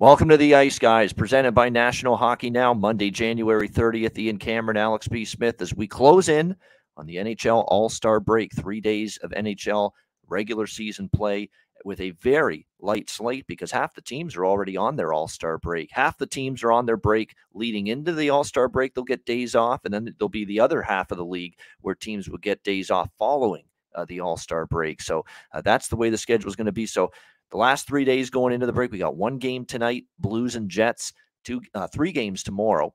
Welcome to the Ice Guys, presented by National Hockey Now, Monday, January 30th. Ian Cameron, Alex B. Smith, as we close in on the NHL All Star break. Three days of NHL regular season play with a very light slate because half the teams are already on their All Star break. Half the teams are on their break leading into the All Star break. They'll get days off, and then there'll be the other half of the league where teams will get days off following uh, the All Star break. So uh, that's the way the schedule is going to be. So the last three days going into the break, we got one game tonight, Blues and Jets, two, uh, three games tomorrow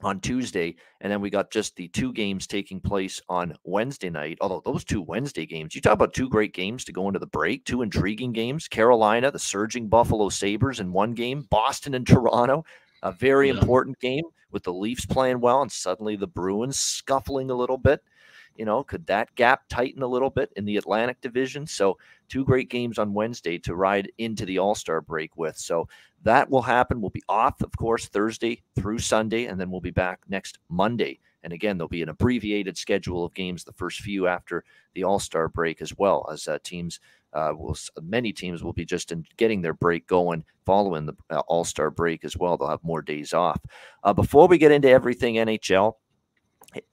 on Tuesday, and then we got just the two games taking place on Wednesday night. Although those two Wednesday games, you talk about two great games to go into the break, two intriguing games. Carolina, the surging Buffalo Sabres in one game, Boston and Toronto, a very yeah. important game with the Leafs playing well, and suddenly the Bruins scuffling a little bit. You know, could that gap tighten a little bit in the Atlantic Division? So, two great games on Wednesday to ride into the All Star break with. So, that will happen. We'll be off, of course, Thursday through Sunday, and then we'll be back next Monday. And again, there'll be an abbreviated schedule of games, the first few after the All Star break, as well as uh, teams. Uh, will many teams will be just in getting their break going following the uh, All Star break as well. They'll have more days off. Uh, before we get into everything NHL,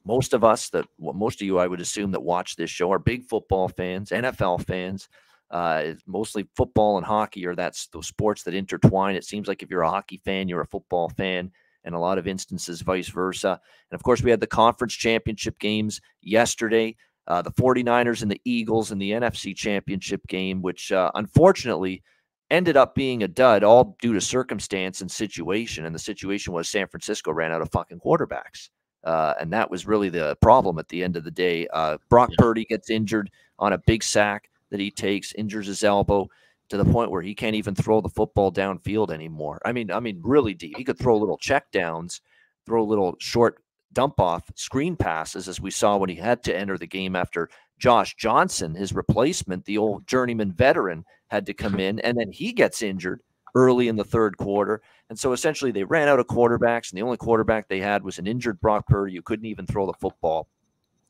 most of us that well, most of you i would assume that watch this show are big football fans nfl fans. Uh, mostly football and hockey are that's those sports that intertwine. It seems like if you're a hockey fan you're a football fan and a lot of instances vice versa. And of course we had the conference championship games yesterday. Uh, the 49ers and the eagles in the nfc championship game which uh, unfortunately ended up being a dud all due to circumstance and situation. And the situation was san francisco ran out of fucking quarterbacks uh, and that was really the problem at the end of the day. Uh, Brock yeah. Purdy gets injured on a big sack that he takes, injures his elbow to the point where he can't even throw the football downfield anymore. I mean, I mean, really deep. He could throw little check downs, throw little short dump off screen passes, as we saw when he had to enter the game after Josh Johnson, his replacement, the old journeyman veteran, had to come in, and then he gets injured early in the third quarter. And so essentially they ran out of quarterbacks, and the only quarterback they had was an injured Brock Purdy who couldn't even throw the football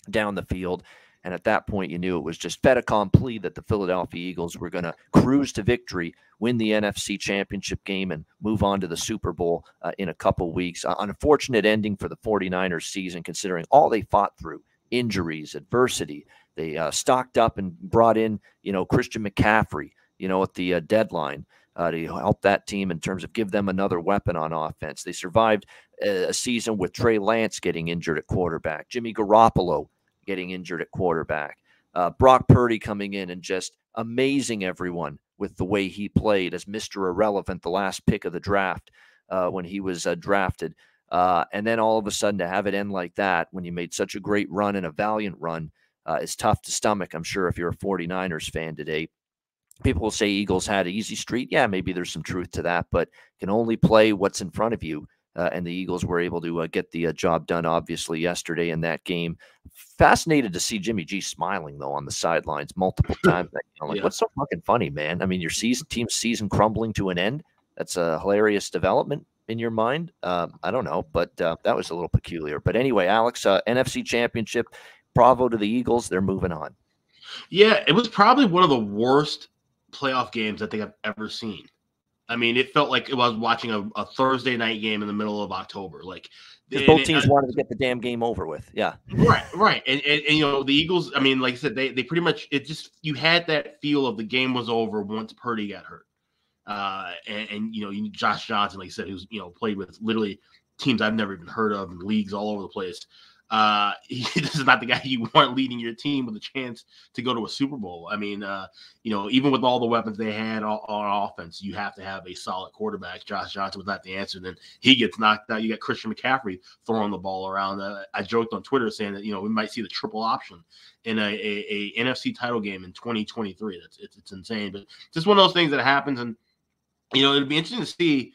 down the field. And at that point, you knew it was just fait accompli that the Philadelphia Eagles were going to cruise to victory, win the NFC Championship game, and move on to the Super Bowl uh, in a couple weeks. Uh, unfortunate ending for the 49ers season, considering all they fought through injuries, adversity. They uh, stocked up and brought in, you know, Christian McCaffrey, you know, at the uh, deadline uh, to help that team in terms of give them another weapon on offense. They survived a, season with Trey Lance getting injured at quarterback, Jimmy Garoppolo getting injured at quarterback, uh, Brock Purdy coming in and just amazing everyone with the way he played as Mr. Irrelevant, the last pick of the draft uh, when he was uh, drafted. Uh, and then all of a sudden to have it end like that when you made such a great run and a valiant run uh, is tough to stomach, I'm sure, if you're a 49ers fan today people will say Eagles had an easy street. Yeah, maybe there's some truth to that, but can only play what's in front of you. Uh, and the Eagles were able to uh, get the uh, job done, obviously, yesterday in that game. Fascinated to see Jimmy G smiling though on the sidelines multiple times. Like, yeah. what's so fucking funny, man? I mean, your season, team's season crumbling to an end. That's a hilarious development in your mind. Um, I don't know, but uh, that was a little peculiar. But anyway, Alex, uh, NFC Championship, bravo to the Eagles. They're moving on. Yeah, it was probably one of the worst playoff games I think I've ever seen. I mean, it felt like it was watching a, a Thursday night game in the middle of October. Like both teams it, wanted to get the damn game over with. Yeah. Right, right. And, and, and, you know, the Eagles, I mean, like I said, they, they pretty much, it just, you had that feel of the game was over once Purdy got hurt. Uh, and, and, you know, Josh Johnson, like I said, who's, you know, played with literally teams I've never even heard of and leagues all over the place. Uh, he, this is not the guy you want leading your team with a chance to go to a Super Bowl. I mean, uh, you know, even with all the weapons they had on, on, offense, you have to have a solid quarterback. Josh Johnson was not the answer. Then he gets knocked out. You got Christian McCaffrey throwing the ball around. Uh, I joked on Twitter saying that you know we might see the triple option in a, a, a NFC title game in 2023. That's it's, it's insane, but just one of those things that happens, and you know it'd be interesting to see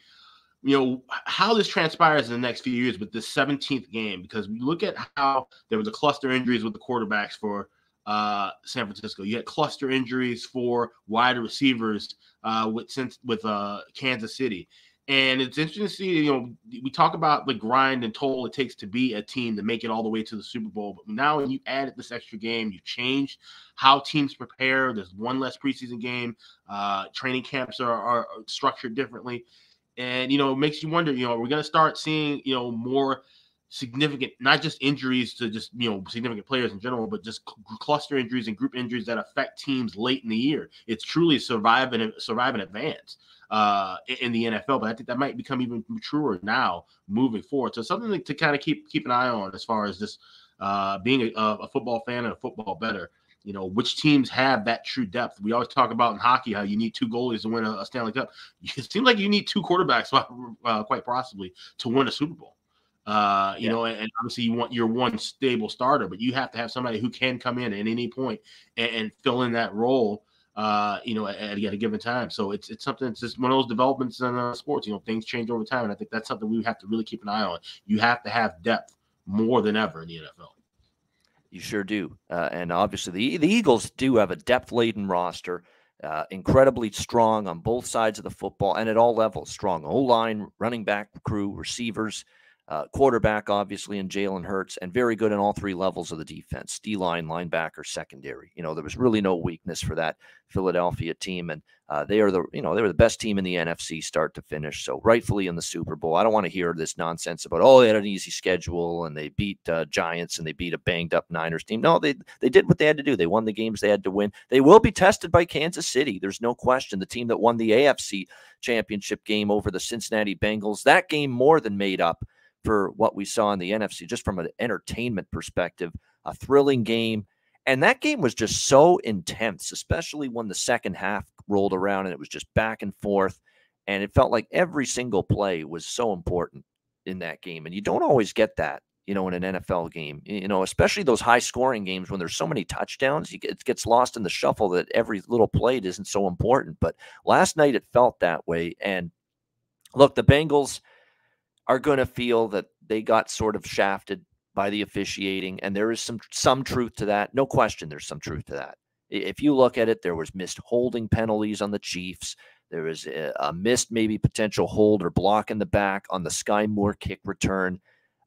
you know how this transpires in the next few years with this 17th game because we look at how there was a cluster injuries with the quarterbacks for uh, San Francisco. You had cluster injuries for wide receivers uh, with since with uh, Kansas City. And it's interesting to see, you know, we talk about the grind and toll it takes to be a team to make it all the way to the Super Bowl. But now when you add this extra game, you change how teams prepare. There's one less preseason game. Uh, training camps are, are structured differently. And, you know, it makes you wonder, you know, we're going to start seeing, you know, more significant, not just injuries to just, you know, significant players in general, but just cluster injuries and group injuries that affect teams late in the year. It's truly survive and survive advance uh, in the NFL. But I think that might become even truer now moving forward. So something to, to kind of keep keep an eye on as far as just uh, being a, a, football fan and a football better. You know, which teams have that true depth? We always talk about in hockey how you need two goalies to win a, a Stanley Cup. It seems like you need two quarterbacks, uh, quite possibly, to win a Super Bowl. Uh, you yeah. know, and, obviously you want your one stable starter, but you have to have somebody who can come in at any point and, and fill in that role uh, you know, at, at, a given time. So it's it's something. It's just one of those developments in uh, sports. You know, things change over time, and I think that's something we have to really keep an eye on. You have to have depth more than ever in the NFL. You sure do, uh, and obviously the the Eagles do have a depth laden roster. Uh, incredibly strong on both sides of the football and at all levels. Strong O line, running back crew, receivers, uh, quarterback, obviously, in Jalen Hurts, and very good in all three levels of the defense D line, linebacker, secondary. You know, there was really no weakness for that Philadelphia team. And uh, they are the, you know, they were the best team in the NFC start to finish. So, rightfully in the Super Bowl. I don't want to hear this nonsense about, oh, they had an easy schedule and they beat uh, Giants and they beat a banged up Niners team. No, they, they did what they had to do. They won the games they had to win. They will be tested by Kansas City. There's no question. The team that won the AFC championship game over the Cincinnati Bengals, that game more than made up for what we saw in the NFC, just from an entertainment perspective. A thrilling game. And that game was just so intense, especially when the second half rolled around and it was just back and forth. And it felt like every single play was so important in that game. And you don't always get that, you know, in an NFL game, you know, especially those high scoring games when there's so many touchdowns, it gets lost in the shuffle that every little play isn't so important. But last night it felt that way. And look, the Bengals are going to feel that they got sort of shafted by the officiating and there is some some truth to that. No question there's some truth to that. If you look at it there was missed holding penalties on the chiefs. There was a, a missed maybe potential hold or block in the back on the skyy moore kick return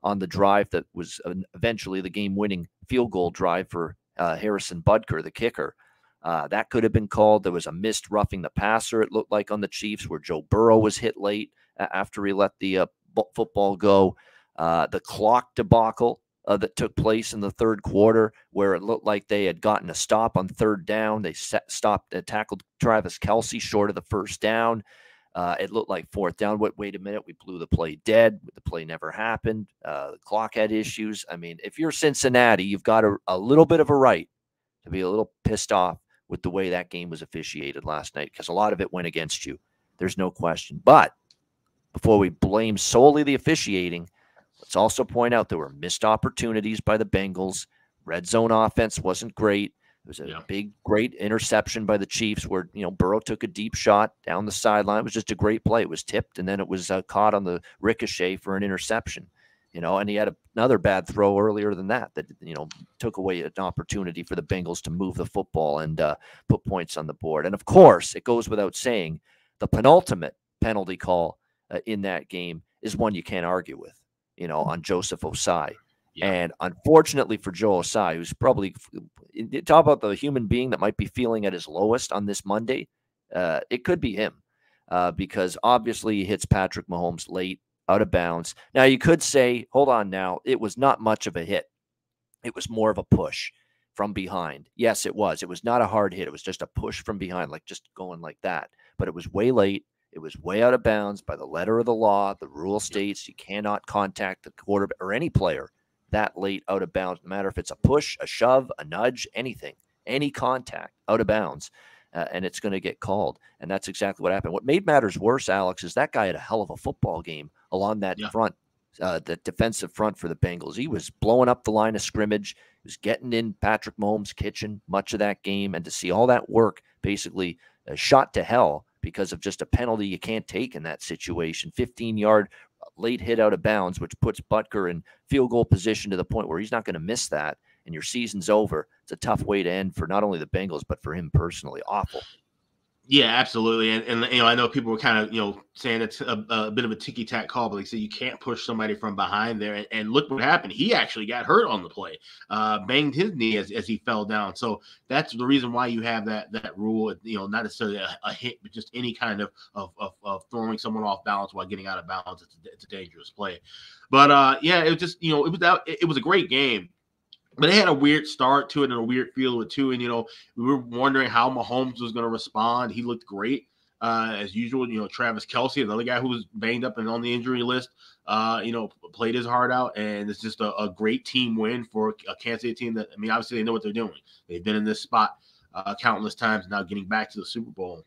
on the drive that was eventually the game winning field goal drive for uh, harrison butker the kicker. Uh, that could have been called. There was a missed roughing the passer it looked like on the chiefs where joe burrow was hit late after he let the uh, football go. Uh, the clock debacle uh, that took place in the third quarter, where it looked like they had gotten a stop on third down. They set, stopped, uh, tackled Travis Kelce short of the first down. Uh, it looked like fourth down. Wait, wait a minute, we blew the play dead. The play never happened. Uh, the clock had issues. I mean, if you're Cincinnati, you've got a, a little bit of a right to be a little pissed off with the way that game was officiated last night because a lot of it went against you. There's no question. But before we blame solely the officiating, let's also point out there were missed opportunities by the Bengals. Red zone offense wasn't great. It was a yeah. big, great interception by the Chiefs where, you know, Burrow took a deep shot down the sideline. It was just a great play. It was tipped and then it was uh, caught on the ricochet for an interception, you know, and he had a, another bad throw earlier than that that, you know, took away an opportunity for the Bengals to move the football and uh, put points on the board. And of course, it goes without saying the penultimate penalty call uh, in that game is one you can't argue with, you know, on Joseph Ossai. Yeah. And unfortunately for Joe Ossai, who's probably talk about the human being that might be feeling at his lowest on this Monday, uh, it could be him uh, because obviously he hits Patrick Mahomes late out of bounds. Now you could say, hold on, now it was not much of a hit. It was more of a push from behind. Yes, it was. It was not a hard hit. It was just a push from behind, like just going like that. But it was way late. It was way out of bounds by the letter of the law. The rule states you cannot contact the quarterback or any player that late out of bounds, no matter if it's a push, a shove, a nudge, anything, any contact out of bounds. Uh, and it's going to get called. And that's exactly what happened. What made matters worse, Alex, is that guy had a hell of a football game along that yeah. front, uh, the defensive front for the Bengals. He was blowing up the line of scrimmage. He was getting in Patrick Mahomes' kitchen much of that game. And to see all that work basically uh, shot to hell because of just a penalty you can't take in that situation. 15 yard uh, late hit out of bounds, which puts Butker in field goal position to the point where he's not going to miss that, and your season's over. It's a tough way to end for not only the Bengals but for him personally. Awful. Yeah, absolutely. And, and you know, I know people were kind of you know saying it's a, a bit of a ticky tack call, but they said you can't push somebody from behind there. And, and, look what happened. He actually got hurt on the play, uh, banged his knee as, as he fell down. So that's the reason why you have that that rule. You know, not necessarily a, a hit, but just any kind of, of of, of throwing someone off balance while getting out of bounds. It's a, it's a dangerous play. But uh, yeah, it was just you know it was that it was a great game but it had a weird start to it and a weird feel it too. And you know, we were wondering how Mahomes was going to respond. He looked great uh, as usual. You know, Travis Kelce, another guy who was banged up and on the injury list, uh, you know, played his heart out, and it's just a, a, great team win for a Kansas City team. That I mean, obviously they know what they're doing. They've been in this spot uh, countless times, now getting back to the Super Bowl.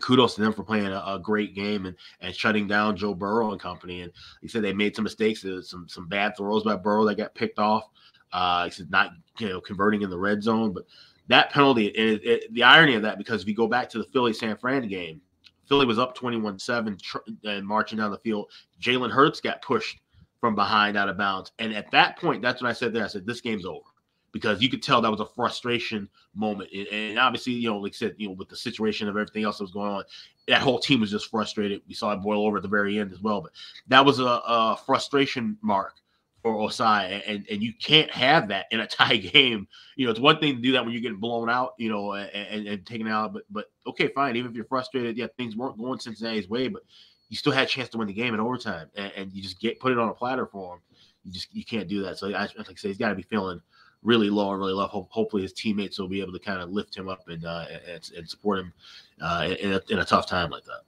kudos to them for playing a, a, great game and, and shutting down Joe Burrow and company. And he said they made some mistakes, some some bad throws by Burrow that got picked off. Uh, said not you know converting in the red zone, but that penalty. It, it, the irony of that, because if you go back to the Philly San Fran game, Philly was up 21 7 and marching down the field. Jalen Hurts got pushed from behind out of bounds. And at that point, that's when I said there, I said, this game's over because you could tell that was a frustration moment. And, and, obviously, you know, like I said, you know, with the situation of everything else that was going on, that whole team was just frustrated. We saw it boil over at the very end as well. But that was a, a frustration mark or Ossai, and and you can't have that in a tie game. You know, it's one thing to do that when you're getting blown out, you know, and, and, and taken out. But but okay, fine. Even if you're frustrated, yeah, things weren't going Cincinnati's way, but you still had a chance to win the game in overtime, and, and you just get put it on a platter for him. You just you can't do that. So I, like I say, he's got to be feeling really low and really low. hopefully, his teammates will be able to kind of lift him up and uh, and, and support him uh, in, a, in a tough time like that.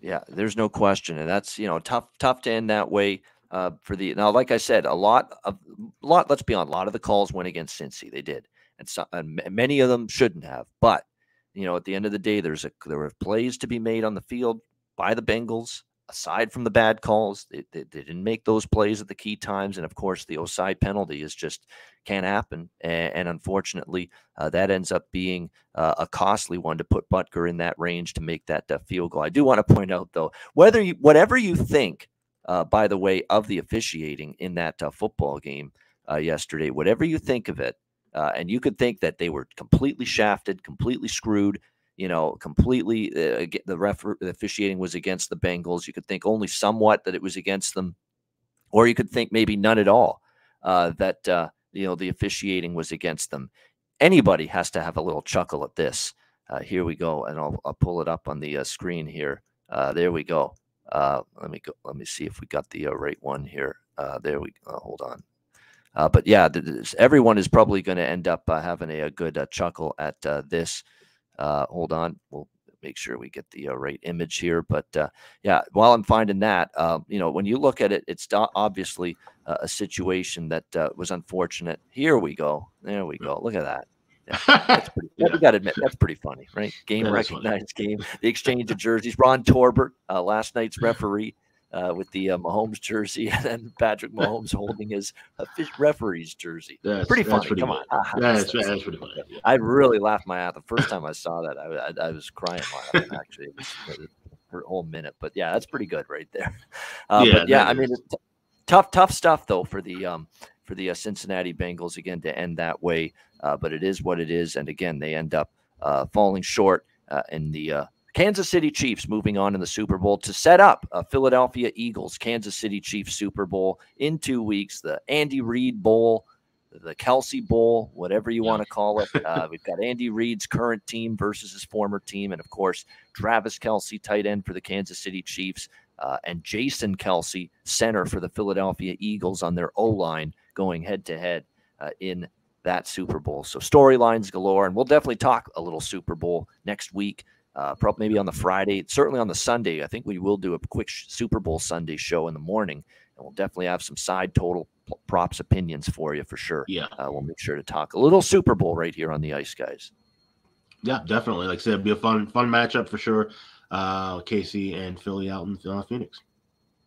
Yeah, there's no question, and that's you know tough tough to end that way uh, for the now. Like I said, a lot of a lot. Let's be honest, a lot of the calls went against Cincy. They did, and, so, and many of them shouldn't have. But you know, at the end of the day, there's a there were plays to be made on the field by the Bengals. Aside from the bad calls, they, they, they didn't make those plays at the key times, and of course, the offside penalty is just can't happen. And, and unfortunately, uh, that ends up being uh, a costly one to put Butker in that range to make that uh, field goal. I do want to point out, though, whether you whatever you think uh, by the way, of the officiating in that uh, football game uh, yesterday. Whatever you think of it, uh, and you could think that they were completely shafted, completely screwed, you know, completely uh, the ref the officiating was against the Bengals. You could think only somewhat that it was against them, or you could think maybe none at all uh, that you know the officiating was against them. Anybody has to have a little chuckle at this. here we go, and I'll, I'll pull it up on the screen here. there we go. Uh, let me go. Let me see if we got the uh, right one here. Uh, there we. Uh, hold on. Uh, but yeah, th- everyone is probably going to end up uh, having a, a good chuckle at this. hold on. We'll make sure we get the right image here. But yeah, while I'm finding that, you know, when you look at it, it's obviously a situation that was unfortunate. Here we go. There we go. Look at that. that's pretty, yeah. We got to admit that's pretty funny, right? Game that recognized game. The exchange of jerseys. Ron Torbert, uh, last night's referee, uh, with the uh, Mahomes jersey, and then Patrick Mahomes holding his uh, referee's jersey. That's, pretty funny. Pretty Come funny. on, ah, that's, that's, that's, pretty funny. I really laughed my ass the first time I saw that. I, I, I was crying. Actually, it was a whole minute, but yeah, that's pretty good right there. Uh, yeah, but yeah, I mean, t- tough, tough stuff though for the um, for the uh, Cincinnati Bengals again to end that way. Uh, but it is what it is, and again, they end up uh, falling short uh, in the uh, Kansas City Chiefs moving on in the Super Bowl to set up a Philadelphia Eagles Kansas City Chiefs Super Bowl in two weeks, the Andy Reid Bowl, the Kelce Bowl, whatever you yeah. want to call it. Uh, we've got Andy Reid's current team versus his former team, and of course, Travis Kelce, tight end for the Kansas City Chiefs, uh, and Jason Kelce, center for the Philadelphia Eagles on their O line going head to head in that Super Bowl. So storylines galore, and we'll definitely talk a little Super Bowl next week. Uh, probably maybe on the Friday, certainly on the Sunday. I think we will do a quick Super Bowl Sunday show in the morning, and we'll definitely have some side total props opinions for you for sure. Yeah, uh, we'll make sure to talk a little Super Bowl right here on the Ice Guys. Yeah, definitely. Like I said, it'd be a fun fun matchup for sure. Uh, KC and Philly out in Phoenix.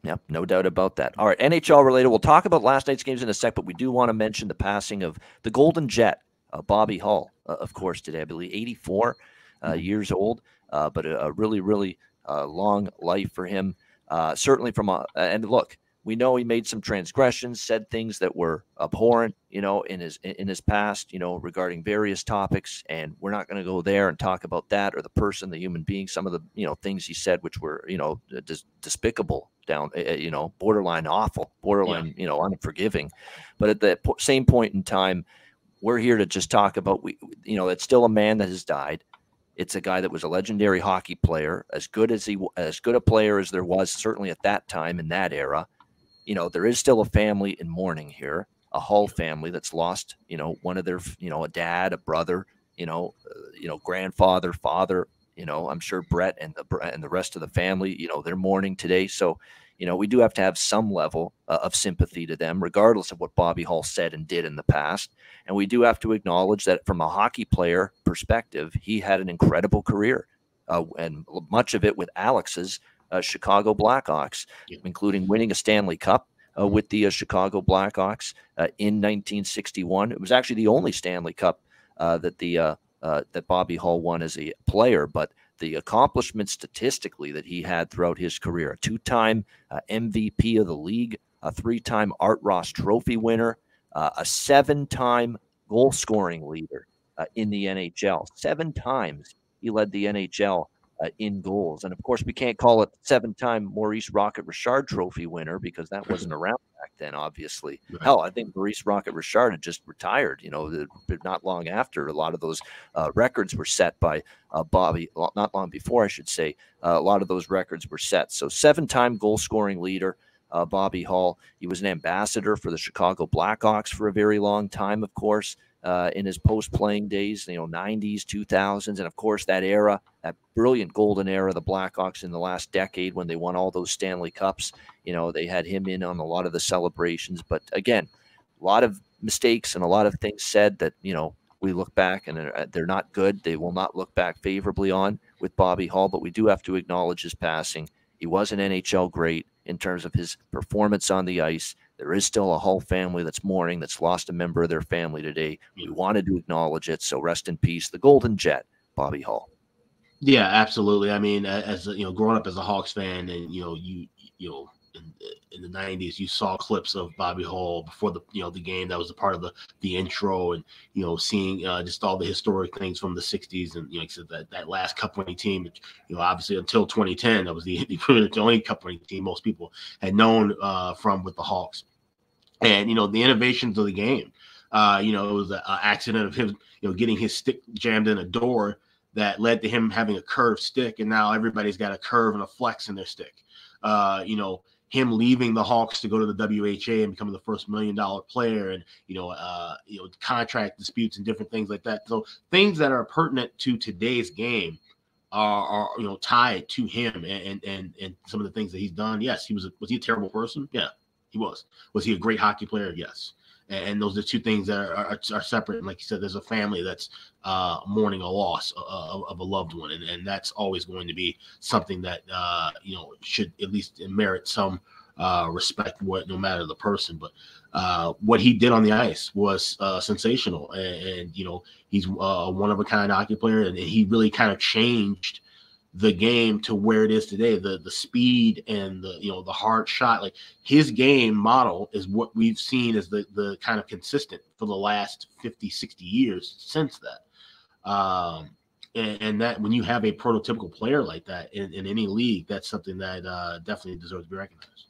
Yep, no doubt about that. All right, NHL related. We'll talk about last night's games in a sec, but we do want to mention the passing of the Golden Jet, uh, Bobby Hull, uh, of course, today. I believe 84 uh, mm-hmm. years old. uh, but a, a, really, really uh, long life for him. Uh, certainly from a and look, we know he made some transgressions, said things that were abhorrent, you know, in his in his past, you know, regarding various topics, and we're not going to go there and talk about that or the person, the human being, some of the you know things he said, which were you know dis- despicable, down, eh, eh, you know, borderline awful, borderline, yeah. you know, unforgiving. But at the same point in time, we're here to just talk about we, you know, it's still a man that has died. It's a guy that was a legendary hockey player, as good as he as good a player as there was certainly at that time in that era you know, there is still a family in mourning here, a Hull family that's lost, you know, one of their, you know, a dad, a brother, you know, uh, you know, grandfather, father. You know, I'm sure Brett and the and the rest of the family, you know, they're mourning today. So, you know, we do have to have some level uh, of sympathy to them, regardless of what Bobby Hull said and did in the past. And we do have to acknowledge that from a hockey player perspective, he had an incredible career, uh, and much of it with Alex's uh, Chicago Blackhawks, including winning a Stanley Cup uh, with the uh, Chicago Blackhawks uh, in 1961. It was actually the only Stanley Cup uh, that the uh, that Bobby Hull won as a player, but the accomplishment statistically that he had throughout his career: a two-time MVP of the league, a three-time Art Ross Trophy winner, a seven-time goal-scoring leader in the NHL. Seven times he led the NHL uh, in goals. And of course, we can't call it seven time Maurice Rocket Richard trophy winner because that wasn't around back then, obviously. Right. Hell, I think Maurice Rocket Richard had just retired, you know, not long after. A lot of those uh, records were set by uh, Bobby, not long before, I should say. Uh, a lot of those records were set. So, seven time goal scoring leader. Uh, Bobby Hull. He was an ambassador for the Chicago Blackhawks for a very long time, of course uh, in his post playing days, you know, 90s, 2000s, and of course that era, that brilliant golden era, the Blackhawks in the last decade when they won all those Stanley Cups. You know, they had him in on a lot of the celebrations. But again, a lot of mistakes and a lot of things said that, you know, we look back and they're not good. They will not look back favorably on with Bobby Hull, but we do have to acknowledge his passing. He was an NHL great in terms of his performance on the ice there is still a whole family that's mourning that's lost a member of their family today. We wanted to acknowledge it. So rest in peace, the Golden Jet, Bobby Hull. Yeah, absolutely. I mean, as you know, growing up as a Hawks fan, and you know, you you know, in, the 90s you saw clips of bobby hull before the you know the game that was a part of the the intro and you know seeing uh, just all the historic things from the 60s and you know like said that, that last cup winning team you know obviously until 2010 that was the, the only cup winning team most people had known uh, from with the hawks. And you know the innovations of the game uh, you know it was an accident of him you know getting his stick jammed in a door that led to him having a curved stick and now everybody's got a curve and a flex in their stick. Uh, you know him leaving the Hawks to go to the WHA and becoming the first million dollar player, and you know, uh, you know, contract disputes and different things like that. So things that are pertinent to today's game are, are you know tied to him and and and some of the things that he's done. Yes, he was a, was he a terrible person? Yeah, he was. Was he a great hockey player? Yes and those are two things that are, are, are, separate. And like you said, there's a family that's uh, mourning a loss uh, of, of, a loved one, and, and that's always going to be something that uh, you know should at least merit some uh, respect, what no matter the person. But uh, what he did on the ice was uh, sensational, and, and, you know he's a one of a kind hockey player, and he really kind of changed the game to where it is today the the speed and the you know the hard shot like his game model is what we've seen as the the kind of consistent for the last 50 60 years since that. Um and, and that when you have a prototypical player like that in, in any league that's something that uh definitely deserves to be recognized.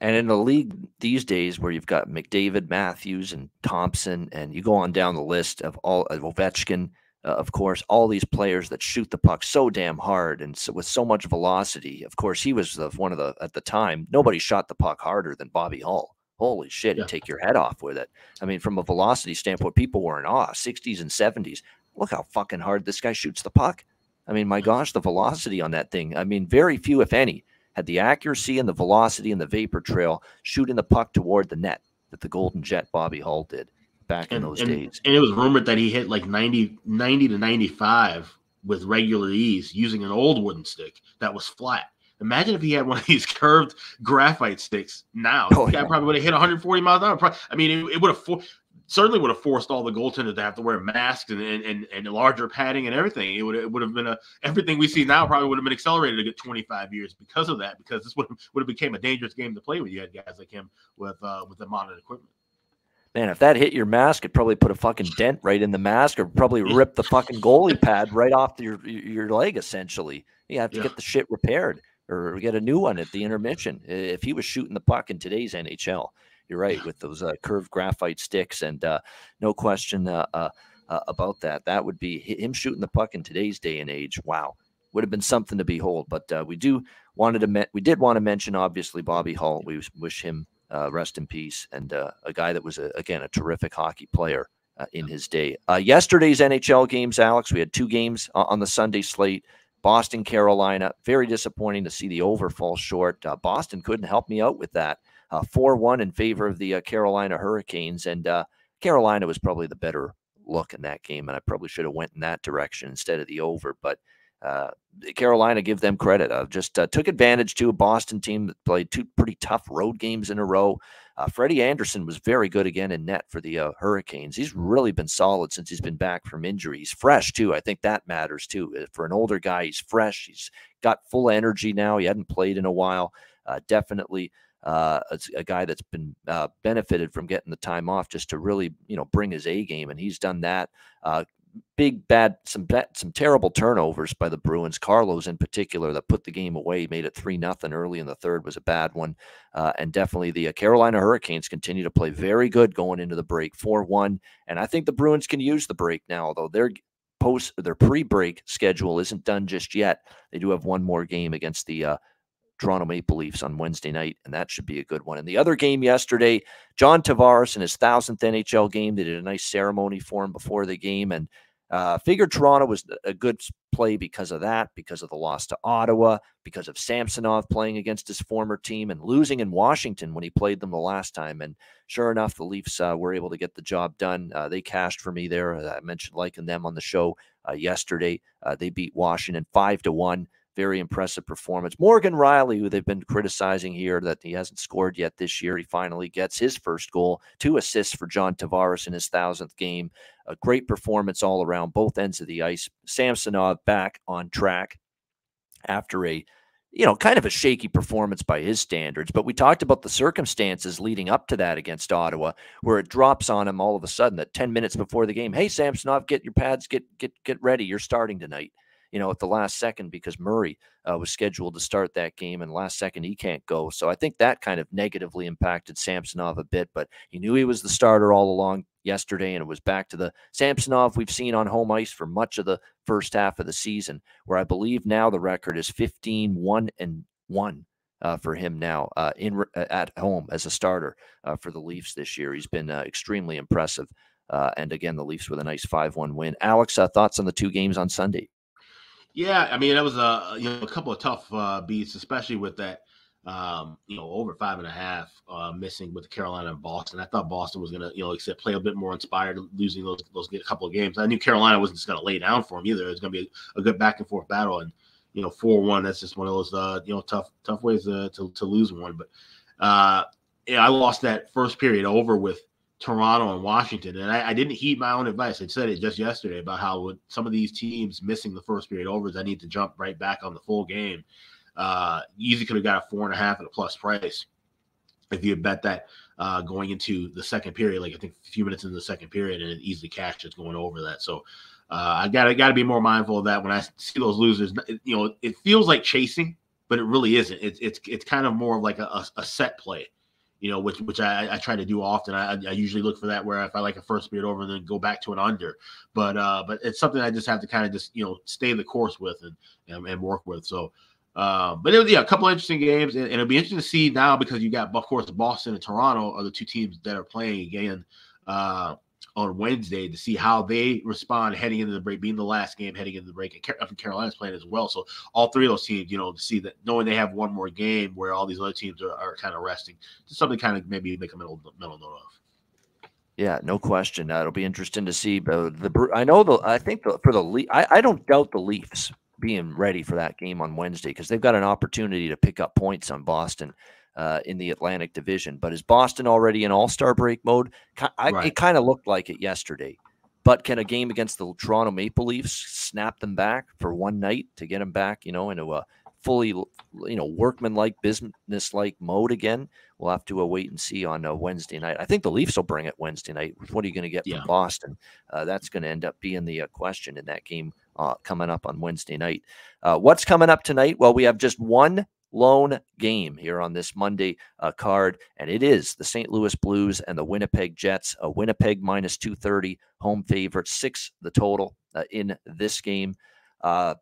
And in the league these days, where you've got McDavid, Matthews, and Thompson, and you go on down the list of all of Ovechkin, uh, of course, all these players that shoot the puck so damn hard and so, with so much velocity. Of course, he was the, one of the at the time. Nobody shot the puck harder than Bobby Hull. Holy shit! Yeah. take your head off with it. I mean, from a velocity standpoint, people were in awe. 60s and 70s. Look how fucking hard this guy shoots the puck. I mean, my gosh, the velocity on that thing. I mean, very few, if any, had the accuracy and the velocity and the vapor trail shooting the puck toward the net that the Golden Jet Bobby Hull did back and, in those and, days. And it was rumored that he hit like 90, 90 to 95 with regular ease using an old wooden stick that was flat. Imagine if he had one of these curved graphite sticks now. Oh, yeah. probably would have hit 140 miles an hour. I mean, it, it would have. certainly would have forced all the goaltenders to have to wear masks and and, and, larger padding and everything. It would it would have been a everything we see now probably would have been accelerated to get 25 years because of that. Because this would have, would have became a dangerous game to play with. You had guys like him with uh, with the modern equipment. Man, if that hit your mask, it probably put a fucking dent right in the mask, or probably ripped the fucking goalie pad right off your your leg. Essentially, you have to yeah. get the shit repaired or get a new one at the intermission. If he was shooting the puck in today's NHL, you're right with those uh, curved graphite sticks, and uh, no question uh, uh, uh, about that. That would be him shooting the puck in today's day and age. Wow, would have been something to behold. But uh, we do wanted to we did want to mention obviously Bobby Hull. We wish him rest in peace, and a guy that was a, again a terrific hockey player. in his day. yesterday's NHL games, Alex, we had two games on the Sunday slate. Boston, Carolina. Very disappointing to see the over fall short. Uh, Boston couldn't help me out with that. Uh, 4 1 in favor of the uh, Carolina Hurricanes. And uh, Carolina was probably the better look in that game. And I probably should have went in that direction instead of the over. But uh, Carolina, give them credit. Uh, just uh, took advantage to a Boston team that played two pretty tough road games in a row. Uh, Freddie Andersen was very good again in net for the uh, Hurricanes. He's really been solid since he's been back from injury. He's fresh too. I think that matters too. Uh, for an older guy, he's fresh. He's got full energy now. He hadn't played in a while. definitely uh, a, guy that's been uh, benefited from getting the time off just to really, you know, bring his A game, and he's done that. Uh, big bad, some some terrible turnovers by the Bruins. Carlo's in particular that put the game away, made it three nothing early in the third was a bad one, uh, and definitely the uh, Carolina Hurricanes continue to play very good going into the break, four one, and I think the Bruins can use the break now, although they're post their pre-break schedule isn't done just yet. They do have one more game against the uh, Toronto Maple Leafs on Wednesday night, and that should be a good one. And the other game yesterday, John Tavares in his thousandth NHL game, they did a nice ceremony for him before the game, and uh, figured Toronto was a good play because of that, because of the loss to Ottawa, because of Samsonov playing against his former team and losing in Washington when he played them the last time. And sure enough, the Leafs uh, were able to get the job done. Uh, they cashed for me there. I mentioned liking them on the show uh, yesterday. Uh, they beat Washington five to one very impressive performance. Morgan Rielly, who they've been criticizing here that he hasn't scored yet this year, he finally gets his first goal, two assists for John Tavares in his thousandth game. A great performance all around, both ends of the ice. Samsonov back on track after a you know, kind of a shaky performance by his standards. But we talked about the circumstances leading up to that against Ottawa, where it drops on him all of a sudden that 10 minutes before the game, hey Samsonov, get your pads, get get get ready. You're starting tonight you know, at the last second because Murray uh, was scheduled to start that game and last second he can't go. So I think that kind of negatively impacted Samsonov a bit, but he knew he was the starter all along yesterday and it was back to the Samsonov we've seen on home ice for much of the first half of the season, where I believe now the record is 15 1 and 1. Uh, for him now uh, in at home as a starter uh, for the Leafs this year. He's been uh, extremely impressive. Uh, and again, the Leafs with a nice 5 1 win. Alex, uh, thoughts on the two games on Sunday? Yeah, I mean, that was a you know a couple of tough uh, beats, especially with that um, you know over five and a half uh, missing with Carolina and Boston. I thought Boston was gonna you know except play a bit more inspired, losing those those couple of games. I knew Carolina wasn't just gonna lay down for them either. It was gonna be a, a good back and forth battle, and you know four one. That's just one of those uh, you know tough tough ways to to, to lose one. But uh, yeah, I lost that first period over with Toronto and Washington. And I, I, didn't heed my own advice. I said it just yesterday about how with some of these teams missing the first period overs, I need to jump right back on the full game. Uh, easy could have got a four and a half at a plus price if you had bet that uh, going into the second period, like I think a few minutes into the second period, and it easily cashed it's going over that. So uh, I got I got to be more mindful of that when I see those losers. You know, it feels like chasing, but it really isn't. It's it's it's kind of more of like a, a set play you know, which which I, I try to do often. I, I usually look for that where if I like a first period over and then go back to an under, but uh, but it's something I just have to kind of just you know stay the course with and and, and work with. So, uh, but it was yeah, a couple interesting games, and, and, it'll be interesting to see now because you got of course Boston and Toronto are the two teams that are playing again. Uh, on Wednesday to see how they respond heading into the break, being the last game heading into the break. And Car- Carolina's playing as well. So all three of those teams, you know, to see that knowing they have one more game where all these other teams are, are kind of resting, just something kind of maybe make a mental, mental note of. Yeah, no question. Uh, it'll be interesting to see. But the I know the I think the, for the Le- I, I don't doubt the Leafs being ready for that game on Wednesday because they've got an opportunity to pick up points on Boston uh, in the Atlantic Division. But is Boston already in All Star break mode? I, right. It kind of looked like it yesterday. But can a game against the Toronto Maple Leafs snap them back for one night to get them back, you know, into a fully, you know, workman-like, business-like mode again? We'll have to uh, wait and see on uh, Wednesday night. I think the Leafs will bring it Wednesday night. What are you going to get yeah. from Boston? Uh, that's going to end up being the uh, question in that game uh, coming up on Wednesday night. Uh, what's coming up tonight? Well, we have just one lone game here on this Monday uh, card, and it is the St. Louis Blues and the Winnipeg Jets. A Winnipeg minus 230, home favorite, six the total uh, in this game. Uh,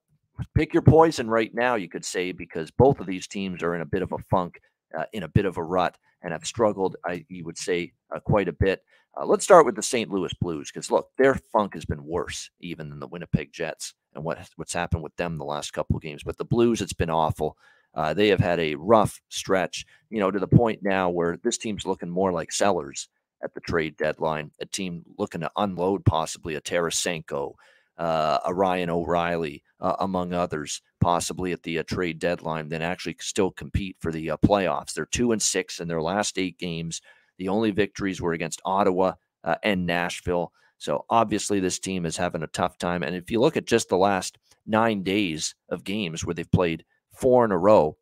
pick your poison right now, you could say, because both of these teams are in a bit of a funk, uh, in a bit of a rut, and have struggled, I you would say, uh, quite a bit. Uh, let's start with the St. Louis Blues because look, their funk has been worse even than the Winnipeg Jets and what what's happened with them the last couple of games. But the Blues, it's been awful. Uh, they have had a rough stretch, you know, to the point now where this team's looking more like sellers at the trade deadline. A team looking to unload possibly a Tarasenko, uh, a Ryan O'Reilly, uh, among others, possibly at the uh, trade deadline, then actually still compete for the uh, playoffs. They're two and six in their last eight games. The only victories were against Ottawa uh, and Nashville. So obviously, this team is having a tough time. And if you look at just the last nine days of games where they've played four in a row.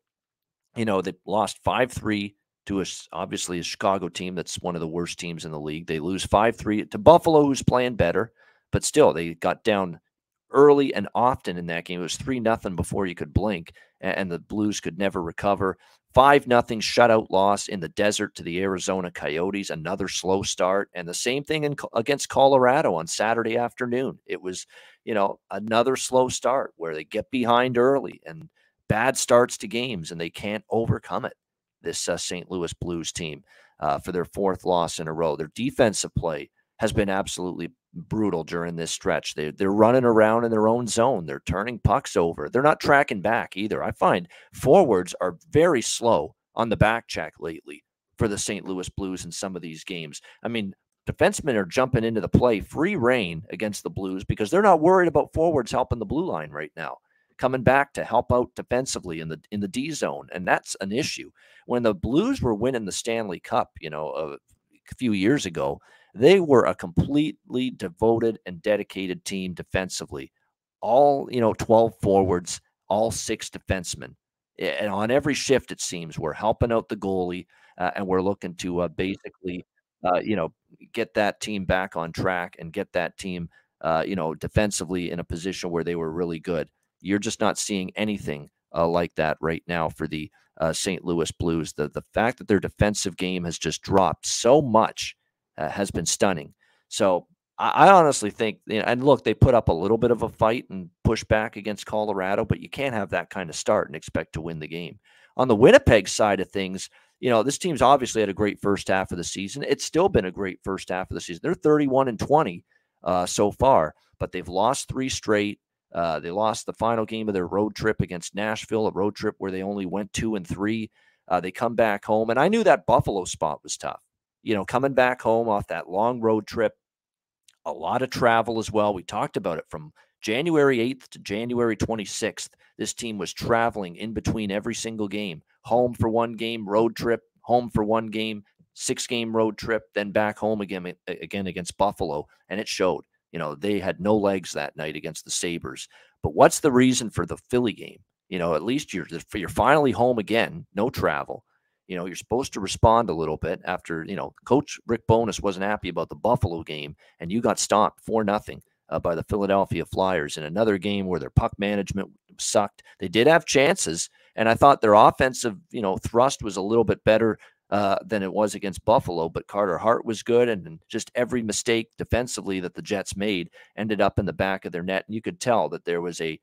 You know, they lost 5 3 to a, obviously a Chicago team that's one of the worst teams in the league. They lose 5 3 to Buffalo, who's playing better, but still, they got down early and often in that game. It was 3 nothing before you could blink, and the Blues could never recover. 5 nothing shutout loss in the desert to the Arizona Coyotes, another slow start. And the same thing in, against Colorado on Saturday afternoon. It was, you know, another slow start where they get behind early and bad starts to games and they can't overcome it. This uh, St. Louis Blues team uh, for their fourth loss in a row. Their defensive play has been absolutely brutal during this stretch. They, they're running around in their own zone. They're turning pucks over. They're not tracking back either. I find forwards are very slow on the back check lately for the St. Louis Blues in some of these games. I mean, defensemen are jumping into the play free reign against the Blues because they're not worried about forwards helping the blue line right now coming back to help out defensively in the in the D zone, and that's an issue. When the Blues were winning the Stanley Cup, you know, a, few years ago, they were a completely devoted and dedicated team defensively. All you know, twelve forwards, all six defensemen, and on every shift, it seems we're helping out the goalie, uh, and we're looking to uh, basically, uh, you know, get that team back on track and get that team, uh, you know, defensively in a position where they were really good. You're just not seeing anything uh, like that right now for the uh, St. Louis Blues. The the fact that their defensive game has just dropped so much uh, has been stunning. So I, I honestly think, you know, and look, they put up a little bit of a fight and push back against Colorado, but you can't have that kind of start and expect to win the game. On the Winnipeg side of things, you know, this team's obviously had a great first half of the season. It's still been a great first half of the season. They're 31 and 20 uh, so far, but they've lost three straight. Uh, they lost the final game of their road trip against Nashville, a road trip where they only went two and three. Uh, they come back home, and I knew that Buffalo spot was tough. You know, coming back home off that long road trip, a lot of travel as well. We talked about it from January 8th to January 26th. This team was traveling in between every single game, home for one game, road trip, home for one game, six game road trip, then back home again again against Buffalo, and it showed. You know, they had no legs that night against the Sabres. But what's the reason for the Philly game? You know, at least you're you're finally home again, no travel. You know, you're supposed to respond a little bit after, you know, coach Rick Bowness wasn't happy about the Buffalo game and you got stomped for nothing uh, by the Philadelphia Flyers in another game where their puck management sucked. They did have chances and I thought their offensive, you know, thrust was a little bit better uh, than it was against Buffalo. But Carter Hart was good, and just every mistake defensively that the Jets made ended up in the back of their net. And you could tell that there was a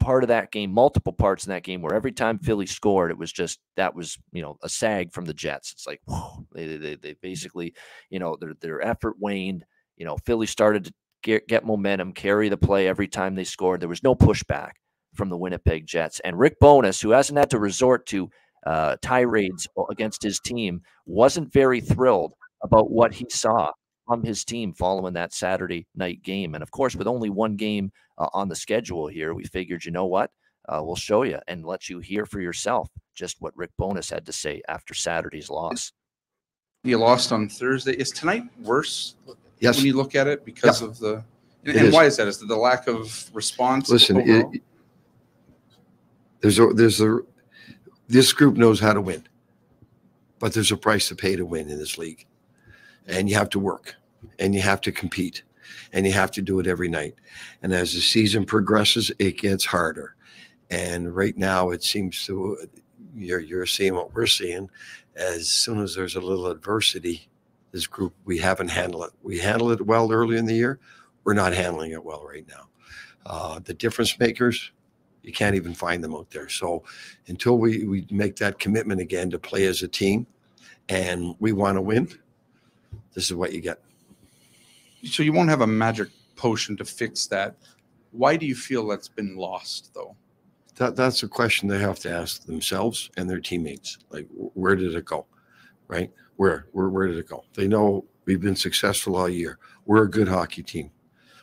part of that game, multiple parts in that game, where every time Philly scored, it was just that was you know a sag from the Jets. It's like whoa, they, they they basically you know their their effort waned. You know Philly started to get, get momentum, carry the play every time they scored. There was no pushback from the Winnipeg Jets. And Rick Bowness, who hasn't had to resort to uh, tirades against his team, wasn't very thrilled about what he saw from his team following that Saturday night game. And of course, with only one game uh, on the schedule here, we figured, you know what? uh, we'll show you and let you hear for yourself just what Rick Bowness had to say after Saturday's loss. You lost on Thursday. Is tonight worse Yes. when you look at it because of the and, and is. why is that? Is it the lack of response? Listen, it, overall? there's a there's a this group knows how to win, but there's a price to pay to win in this league, and you have to work, and you have to compete, and you have to do it every night. And as the season progresses, it gets harder. And right now, it seems to you're you're seeing what we're seeing. As soon as there's a little adversity, this group we haven't handled it. We handled it well early in the year. We're not handling it well right now. Uh, the difference makers, you can't even find them out there. So until we, we make that commitment again to play as a team and we want to win, this is what you get. so you won't have a magic potion to fix that. Why do you feel that's been lost though? That, that's a question they have to ask themselves and their teammates. Like, where did it go? Right? Where, where, where did it go? They know we've been successful all year. We're a good hockey team,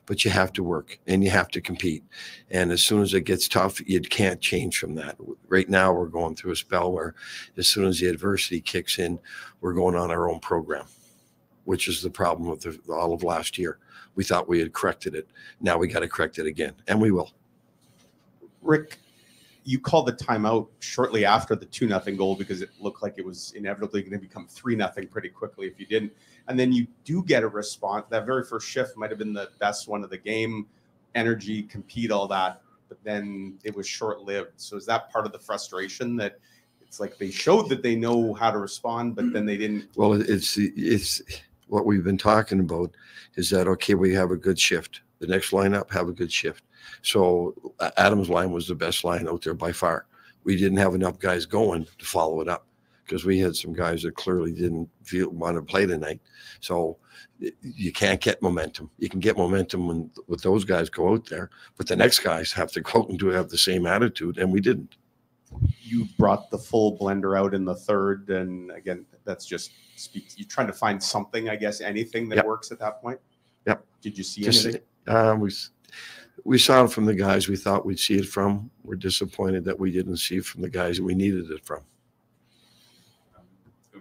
but you have to work and you have to compete. And as soon as it gets tough, you can't change from that. Right now, we're going through a spell where as soon as the adversity kicks in, we're going on our own program, which is the problem with the, all of last year. We thought we had corrected it. Now we got to correct it again, and we will. Rick, you called the timeout shortly after the two nothing goal because it looked like it was inevitably going to become three nothing pretty quickly if you didn't. And then you do get a response. That very first shift might have been the best one of the game. Energy, compete, all that. But then it was short lived. So is that part of the frustration that it's like they showed that they know how to respond, but then they didn't? Well, it's it's what we've been talking about is that okay? We have a good shift. The next lineup have a good shift. So Adams' line was the best line out there by far. We didn't have enough guys going to follow it up because we had some guys that clearly didn't feel want to play tonight. So you can't get momentum. You can get momentum when with those guys go out there, but the next guys have to go out and do have the same attitude, and we didn't. You brought the full blender out in the third, and again, that's just speaks. You're trying to find something, I guess, anything that Yep. works at that point. Yep. Did you see Just- anything? Uh, we we saw it from the guys we thought we'd see it from. We're disappointed that we didn't see it from the guys we needed it from.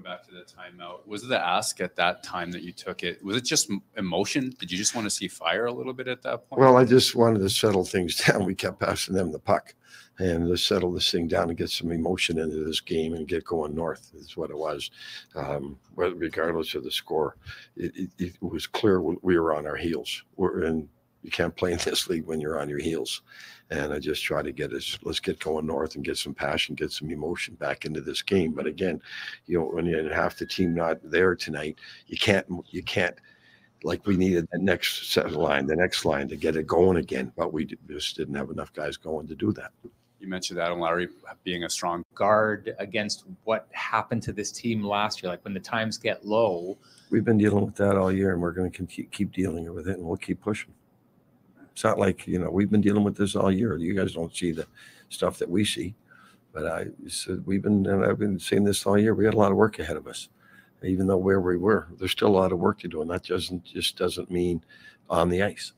Back to the timeout, was it the ask at that time that you took it? Was it just emotion? Did you just want to see fire a little bit at that point? Well, I just wanted to settle things down. We kept passing them the puck and to settle this thing down and get some emotion into this game and get going north is what it was. Um, regardless of the score, it, it, it was clear we were on our heels. We're in, you can't play in this league when you're on your heels. And I just try to get us, let's get going north and get some passion, get some emotion back into this game. But again, you know, when you have half the team not there tonight, you can't, you can't, like we needed the next set of line, the next line to get it going again, but we just didn't have enough guys going to do that. you mentioned Adam Lowry being a strong guard against what happened to this team last year. Like when the times get low, We've been dealing with that all year, and we're going to keep keep dealing with it, and we'll keep pushing. It's not like you know we've been dealing with this all year. You guys don't see the stuff that we see, but I so we've been and I've been saying this all year. We had a lot of work ahead of us, even though where we were, there's still a lot of work to do, and that doesn't just doesn't mean on the ice.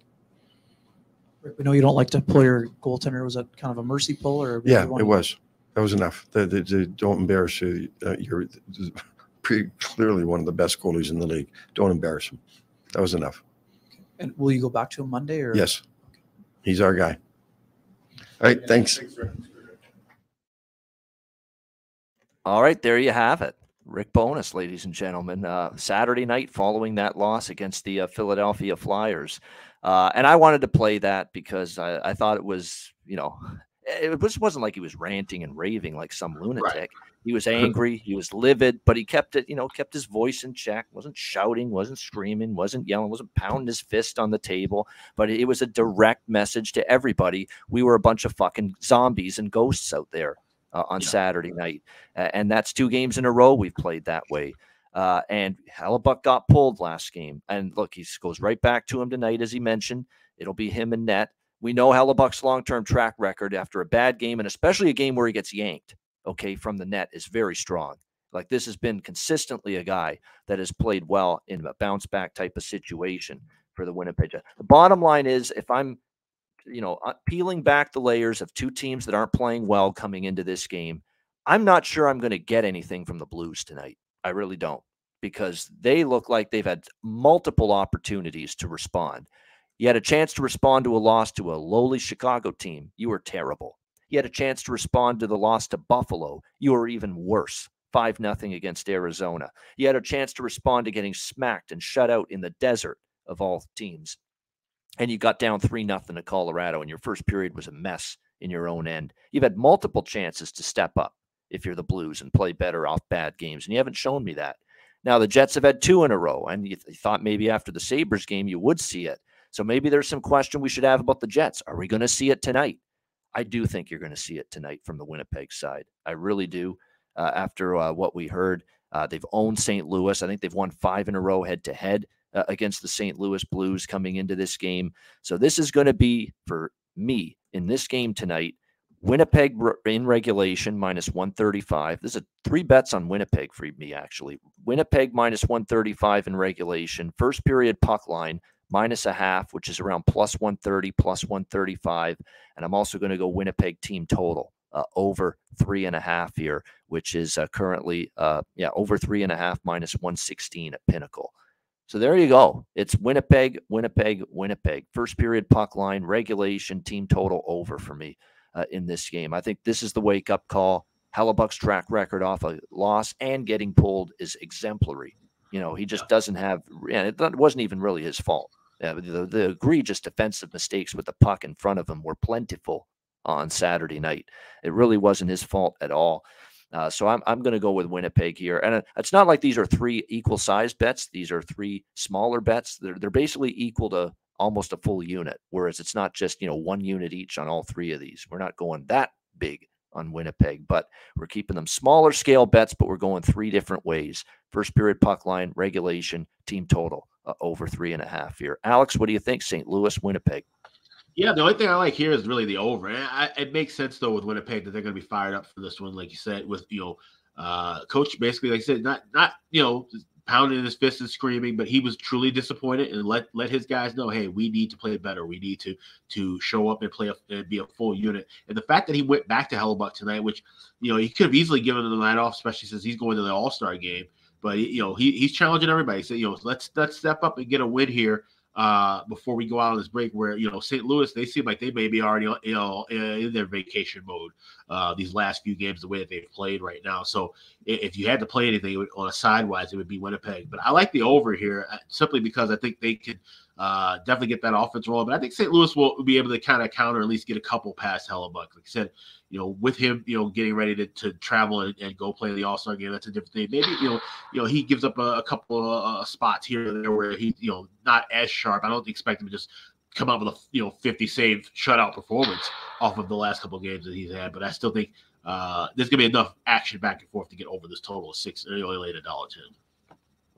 Rick, we know you don't like to pull your goaltender. Was that kind of a mercy pull or? Yeah, one- it was. That was enough. The, the, the, don't embarrass you. Uh, you're pretty clearly one of the best goalies in the league. Don't embarrass him. That was enough. And will you go back to him Monday or? Yes, he's our guy. All right, thanks. All right, there you have it. Rick Bowness, ladies and gentlemen. Uh, Saturday night following that loss against the uh, Philadelphia Flyers. Uh, and I wanted to play that because I, I thought it was, you know, it was, wasn't like he was ranting and raving like some lunatic. He was angry, he was livid, but he kept it, you know, kept his voice in check, wasn't shouting, wasn't screaming, wasn't yelling, wasn't pounding his fist on the table. But it was a direct message to everybody. We were a bunch of fucking zombies and ghosts out there uh, on Yeah. Saturday night. Uh, and that's two games in a row we've played that way. Uh, and Hellebuyck got pulled last game. And look, he goes right back to him tonight, as he mentioned. It'll be him and net. We know Hellebuyck's long term track record after a bad game, and especially a game where he gets yanked, okay, from the net, is very strong. Like this has been consistently a guy that has played well in a bounce back type of situation for the Winnipeg. The bottom line is if I'm you know, uh, peeling back the layers of two teams that aren't playing well coming into this game, I'm not sure I'm going to get anything from the Blues tonight. I really don't because they look like they've had multiple opportunities to respond. You had a chance to respond to a loss to a lowly Chicago team. You were terrible. You had a chance to respond to the loss to Buffalo. You were even worse. 5 nothing against Arizona. You had a chance to respond to getting smacked and shut out in the desert of all teams. And you got down 3 nothing to Colorado and your first period was a mess in your own end. You've had multiple chances to step up if you're the Blues and play better off bad games and you haven't shown me that. Now the Jets have had two in a row and you, th- you thought maybe after the Sabres game you would see it. So maybe there's some question we should have about the Jets. Are we going to see it tonight? I do think you're going to see it tonight from the Winnipeg side. I really do. Uh, after uh, what we heard, uh, they've owned St. Louis. I think they've won five in a row head to head against the St. Louis Blues coming into this game. So this is going to be for me in this game tonight. Winnipeg in regulation minus 135. This is three bets on Winnipeg for me, actually. Winnipeg minus 135 in regulation. First period puck line minus a half, which is around plus 130, plus 135. And I'm also going to go Winnipeg team total uh, over three and a half here, which is uh, currently, uh, yeah, over three and a half minus 116 at Pinnacle. So there you go. It's Winnipeg, Winnipeg, Winnipeg. First period puck line, regulation, team total over for me uh, in this game. I think this is the wake up call. Hellebuyck's track record off a loss and getting pulled is exemplary. You know, he just doesn't have, and it wasn't even really his fault. Uh, the, the egregious defensive mistakes with the puck in front of him were plentiful on Saturday night. It really wasn't his fault at all. Uh, so I'm, I'm going to go with Winnipeg here. And it's not like these are three equal sized bets. These are three smaller bets. They're, they're basically equal to almost a full unit, whereas it's not just, you know, one unit each on all three of these. We're not going that big on Winnipeg, but we're keeping them smaller scale bets, but we're going three different ways. First period puck line, regulation, team total uh, over three and a half here. Alex, what do you think? St. Louis, Winnipeg. Yeah, the only thing I like here is really the over. I, it makes sense though with Winnipeg that they're going to be fired up for this one, like you said, with you know, uh, coach basically like I said, not not you know pounding his fist and screaming, but he was truly disappointed and let let his guys know, hey, we need to play better. We need to to show up and play a, and be a full unit. And the fact that he went back to Hellebuyck tonight, which you know he could have easily given the night off, especially since he's going to the All Star game. But you know he, he's challenging everybody. So you know let's let's step up and get a win here uh, before we go out on this break, where you know St. Louis, they seem like they may be already you know in their vacation mode uh, these last few games, the way that they've played right now. So if you had to play anything on a sidewise, it would be Winnipeg. But I like the over here uh, simply because I think they could uh, definitely get that offense rolling. But I think St. Louis will be able to kind of counter at least get a couple past Hellebuyck. Like I said, you know, with him, you know, getting ready to, to travel and, and go play the All Star game, that's a different thing. Maybe you know, you know, he gives up a, a couple of uh, spots here and there where he, you know, not as sharp. I don't expect him to just come up with a you know 50 save shutout performance off of the last couple of games that he's had. But I still think uh, there's gonna be enough action back and forth to get over this total of six. Only laid a dollar ten.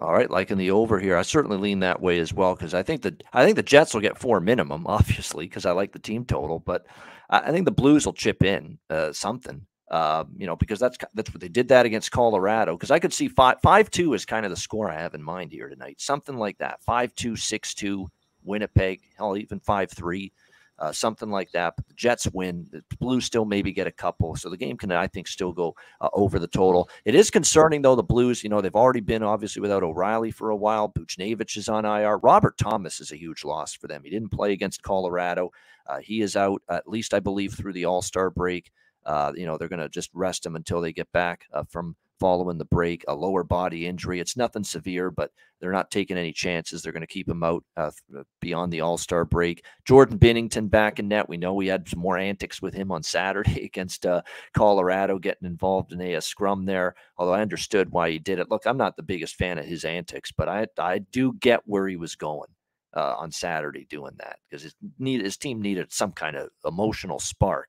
All right, like in the over here, I certainly lean that way as well because I think that I think the Jets will get four minimum, obviously, because I like the team total. But I think the Blues will chip in uh, something, uh, you know, because that's that's what they did that against Colorado. Because I could see five five two is kind of the score I have in mind here tonight, something like that, five two six two, Winnipeg, hell, even five three uh, something like that. But the Jets win. The Blues still maybe get a couple. So the game can, I think, still go uh, over the total. It is concerning, though, the Blues, you know, they've already been obviously without O'Reilly for a while. Buchnevich is on IR. Robert Thomas is a huge loss for them. He didn't play against Colorado. Uh, he is out, at least I believe, through the All Star break. Uh, you know, they're going to just rest him until they get back uh, from following the break, a lower body injury. It's nothing severe, but they're not taking any chances. They're going to keep him out uh, uh beyond the All Star break. Jordan Binnington back in net. We know we had some more antics with him on Saturday against uh, Colorado, getting involved in a, scrum there. Although I understood why he did it. Look, I'm not the biggest fan of his antics, but I I do get where he was going. Uh, on Saturday, doing that because his, his team needed some kind of emotional spark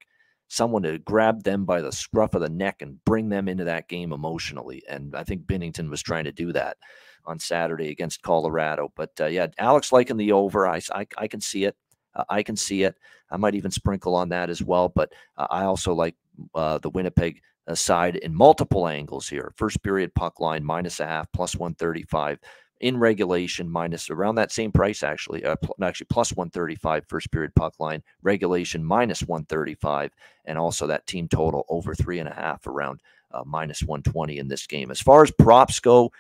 someone to grab them by the scruff of the neck and bring them into that game emotionally. And I think Binnington was trying to do that on Saturday against Colorado. But uh, yeah, Alex liking the over. I, I, I can see it. Uh, I can see it. I might even sprinkle on that as well. But uh, I also like uh, the Winnipeg uh, side in multiple angles here. First period puck line minus a half, plus 135 in regulation, minus around that same price, actually, uh, pl- actually plus 135 first period puck line, regulation minus 135, and also that team total over three and a half around uh, minus 120 in this game. As far as props go,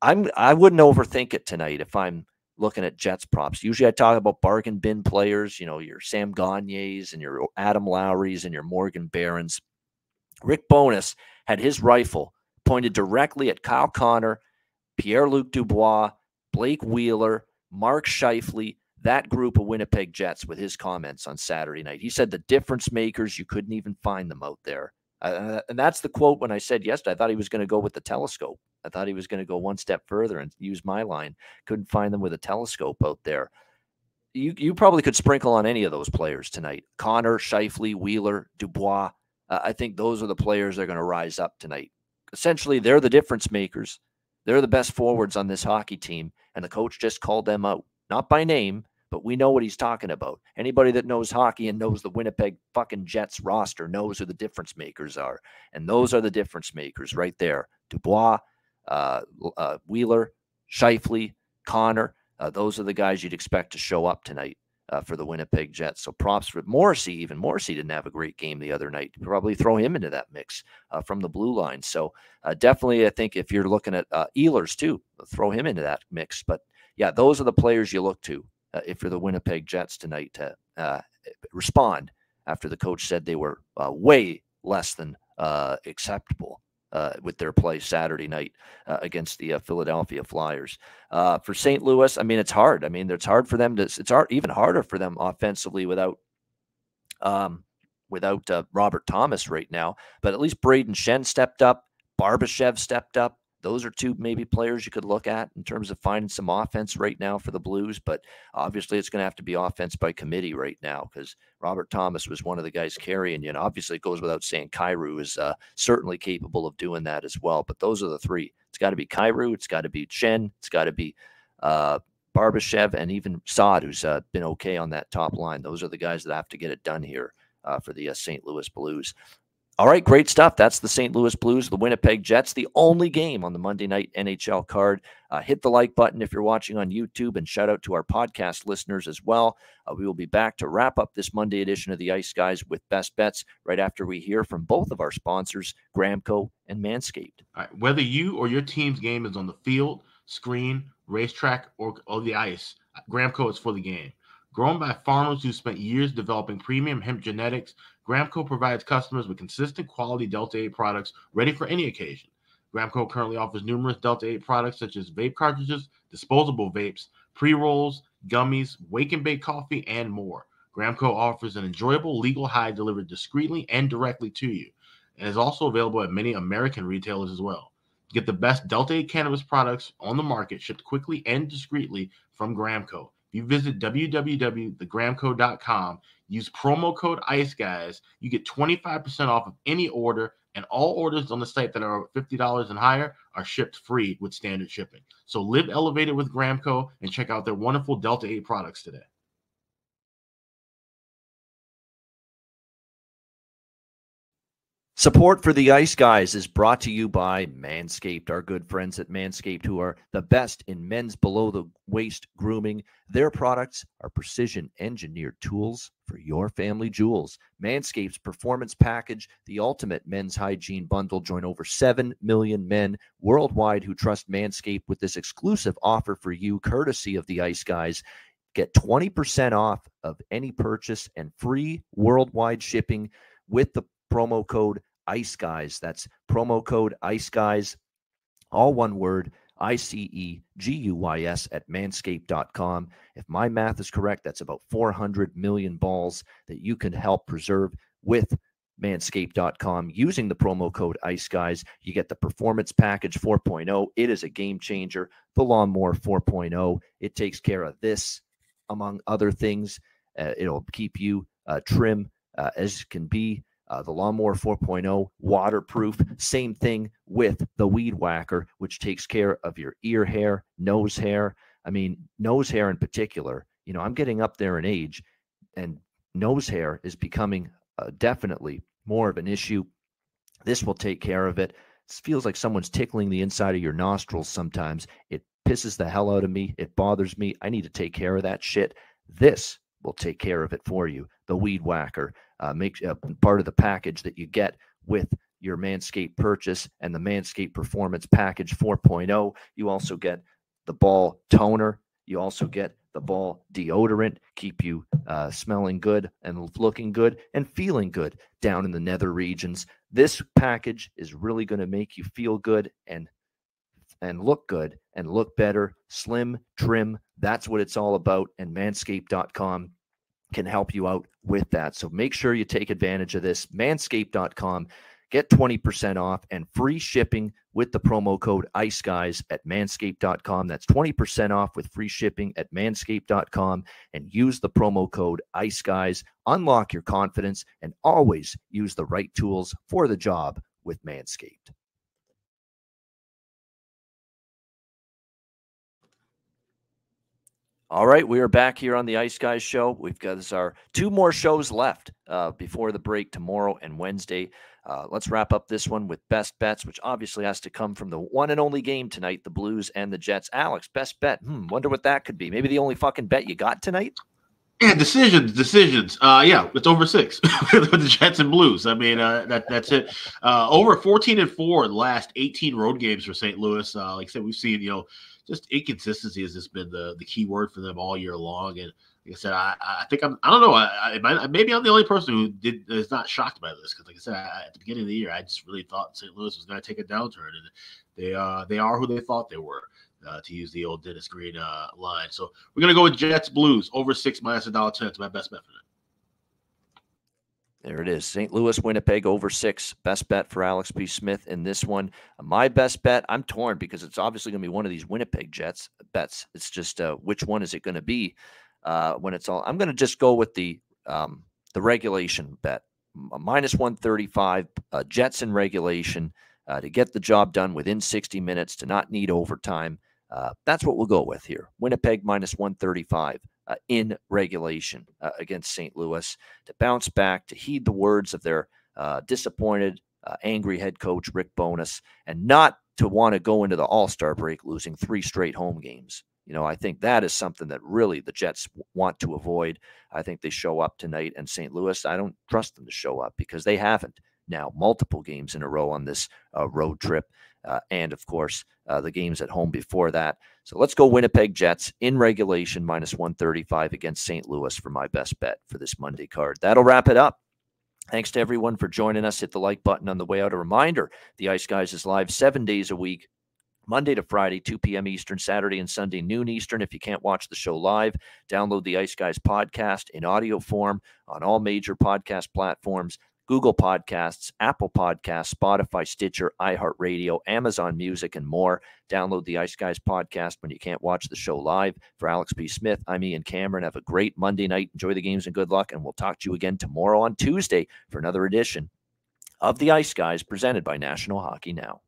I'm I wouldn't overthink it tonight if I'm looking at Jets props. Usually I talk about bargain bin players, you know, your Sam Gagnes and your Adam Lowry's and your Morgan Barrons. Rick Bowness had his rifle pointed directly at Kyle Connor, Pierre Luc Dubois, Blake Wheeler, Mark Scheifele, that group of Winnipeg Jets with his comments on Saturday night. He said the difference makers, you couldn't even find them out there. Uh, and that's the quote when I said yesterday, I thought he was going to go with the telescope. I thought he was going to go one step further and use my line. Couldn't find them with a telescope out there. You you probably could sprinkle on any of those players tonight. Connor, Scheifele, Wheeler, Dubois. Uh, I think those are the players that are going to rise up tonight. Essentially, they're the difference makers. They're the best forwards on this hockey team, and the coach just called them out, not by name, but we know what he's talking about. Anybody that knows hockey and knows the Winnipeg fucking Jets roster knows who the difference makers are. And those are the difference makers right there. Dubois, uh, uh, Wheeler, Scheifele, Connor. Uh, those are the guys you'd expect to show up tonight uh, for the Winnipeg Jets. So props for Morrissey. Even Morrissey didn't have a great game the other night. Probably throw him into that mix uh, from the blue line. So uh, definitely, I think if you're looking at uh, Ehlers too, throw him into that mix. But yeah, those are the players you look to uh, if you're the Winnipeg Jets tonight to uh, respond after the coach said they were way less than acceptable uh, with their play Saturday night uh, against the Philadelphia Flyers. for St. Louis, I mean, it's hard. I mean, it's hard for them to. It's hard, even harder for them offensively without. Um, without Robert Thomas right now, but at least Brayden Schenn stepped up. Barbashev stepped up those are two maybe players you could look at in terms of finding some offense right now for the Blues. But obviously, it's going to have to be offense by committee right now because Robert Thomas was one of the guys carrying you. And obviously, it goes without saying, Kyrou is uh, certainly capable of doing that as well. But those are the three. It's got to be Kyrou, it's got to be Schenn. it's got to be uh, Barbashev, and even Saad, who's uh, been okay on that top line. Those are the guys that have to get it done here. Uh, for the uh, St. Louis Blues. All right, great stuff. That's the St. Louis Blues, the Winnipeg Jets, the only game on the Monday night NHL card. Uh, hit the like button if you're watching on YouTube, and shout out to our podcast listeners as well. Uh, we will be back to wrap up this Monday edition of the Ice Guys with best bets right after we hear from both of our sponsors, Gramco and Manscaped. All right, whether you or your team's game is on the field, screen, racetrack, or, or the ice, Gramco is for the game. Grown by farmers who spent years developing premium hemp genetics, Gramco provides customers with consistent quality Delta 8 products ready for any occasion. Gramco currently offers numerous Delta 8 products such as vape cartridges, disposable vapes, pre rolls, gummies, wake and bake coffee, and more. Gramco offers an enjoyable legal high delivered discreetly and directly to you, and is also available at many American retailers as well. Get the best Delta 8 cannabis products on the market shipped quickly and discreetly from Gramco. If you visit www.thegramco.com, use promo code ICE guys, you get 25% off of any order, and all orders on the site that are $50 and higher are shipped free with standard shipping. So live elevated with Gramco and check out their wonderful Delta 8 products today. Support for the Ice Guys is brought to you by Manscaped, our good friends at Manscaped, who are the best in men's below the waist grooming. Their products are precision engineered tools for your family jewels. Manscaped's performance package, the ultimate men's hygiene bundle, join over 7 million men worldwide who trust Manscaped with this exclusive offer for you, courtesy of the Ice Guys. Get 20% off of any purchase and free worldwide shipping with the promo code ICE Guys. That's promo code ICE Guys, all one word, I C E G U Y S at manscaped.com. If my math is correct, that's about 400 million balls that you can help preserve with manscaped.com using the promo code ICE Guys. You get the Performance Package 4.0. It is a game changer. The Lawnmower 4.0. It takes care of this, among other things. Uh, it'll keep you uh, trim uh, as can be. Uh, the Lawnmower 4.0, waterproof. Same thing with the Weed Whacker, which takes care of your ear hair, nose hair. I mean, nose hair in particular. You know, I'm getting up there in age, and nose hair is becoming uh, definitely more of an issue. This will take care of it. It feels like someone's tickling the inside of your nostrils sometimes. It pisses the hell out of me. It bothers me. I need to take care of that shit. This will take care of it for you. The Weed Whacker uh, uh, part of the package that you get with your Manscaped purchase and the Manscaped Performance Package 4.0. You also get the ball toner. You also get the ball deodorant, keep you uh, smelling good and looking good and feeling good down in the nether regions. This package is really going to make you feel good and and look good and look better, slim, trim. That's what it's all about. And manscaped.com can help you out with that. So make sure you take advantage of this. Manscaped.com. Get 20% off and free shipping with the promo code ICE Guys at manscaped.com. That's 20% off with free shipping at manscaped.com and use the promo code ICE Guys. Unlock your confidence and always use the right tools for the job with Manscaped. All right, we are back here on the Ice Guys show. We've got this our two more shows left uh, before the break tomorrow and Wednesday. Uh, let's wrap up this one with best bets, which obviously has to come from the one and only game tonight, the Blues and the Jets. Alex, best bet. Hmm, wonder what that could be. Maybe the only fucking bet you got tonight. Yeah, decisions, decisions. Uh, yeah, it's over six with the Jets and Blues. I mean, uh, that that's it. Uh, over fourteen and four in the last eighteen road games for St. Louis. Uh, like I said, we've seen you know just inconsistency has just been the the key word for them all year long. And like I said, I, I think I'm I don't know. I, I maybe I'm the only person who did is not shocked by this because like I said I, at the beginning of the year, I just really thought St. Louis was going to take a downturn, and they uh they are who they thought they were. Uh, to use the old Dennis Green uh, line, so we're gonna go with Jets Blues over six minus a dollar ten. It's my best bet for that. There it is. St. Louis, Winnipeg over six. Best bet for Alex B. Smith in this one. My best bet, I'm torn because it's obviously going to be one of these Winnipeg Jets bets. It's just uh, which one is it going to be uh, when it's all. I'm going to just go with the um, the regulation bet. Minus 135, uh, Jets in regulation uh, to get the job done within 60 minutes, to not need overtime. Uh, that's what we'll go with here. Winnipeg minus 135 uh, in regulation uh, against St. Louis to bounce back, to heed the words of their uh, disappointed, uh, angry head coach, Rick Bowness, and not to want to go into the All Star break losing three straight home games. You know, I think that is something that really the Jets want to avoid. I think they show up tonight, and St. Louis, I don't trust them to show up because they haven't now multiple games in a row on this uh, road trip. Uh, and of course, uh, the games at home before that. So let's go Winnipeg Jets in regulation minus 135 against St. Louis for my best bet for this Monday card. That'll wrap it up. Thanks to everyone for joining us. Hit the like button on the way out. A reminder the Ice Guys is live seven days a week. Monday to Friday, 2 p.m. Eastern, Saturday and Sunday, noon Eastern. If you can't watch the show live, download the Ice Guys podcast in audio form on all major podcast platforms. Google Podcasts, Apple Podcasts, Spotify, Stitcher, iHeartRadio, Amazon Music, and more. Download the Ice Guys podcast when you can't watch the show live. For Alex B. Smith, I'm Ian Cameron. Have a great Monday night. Enjoy the games and good luck. And we'll talk to you again tomorrow on Tuesday for another edition of the Ice Guys presented by National Hockey Now.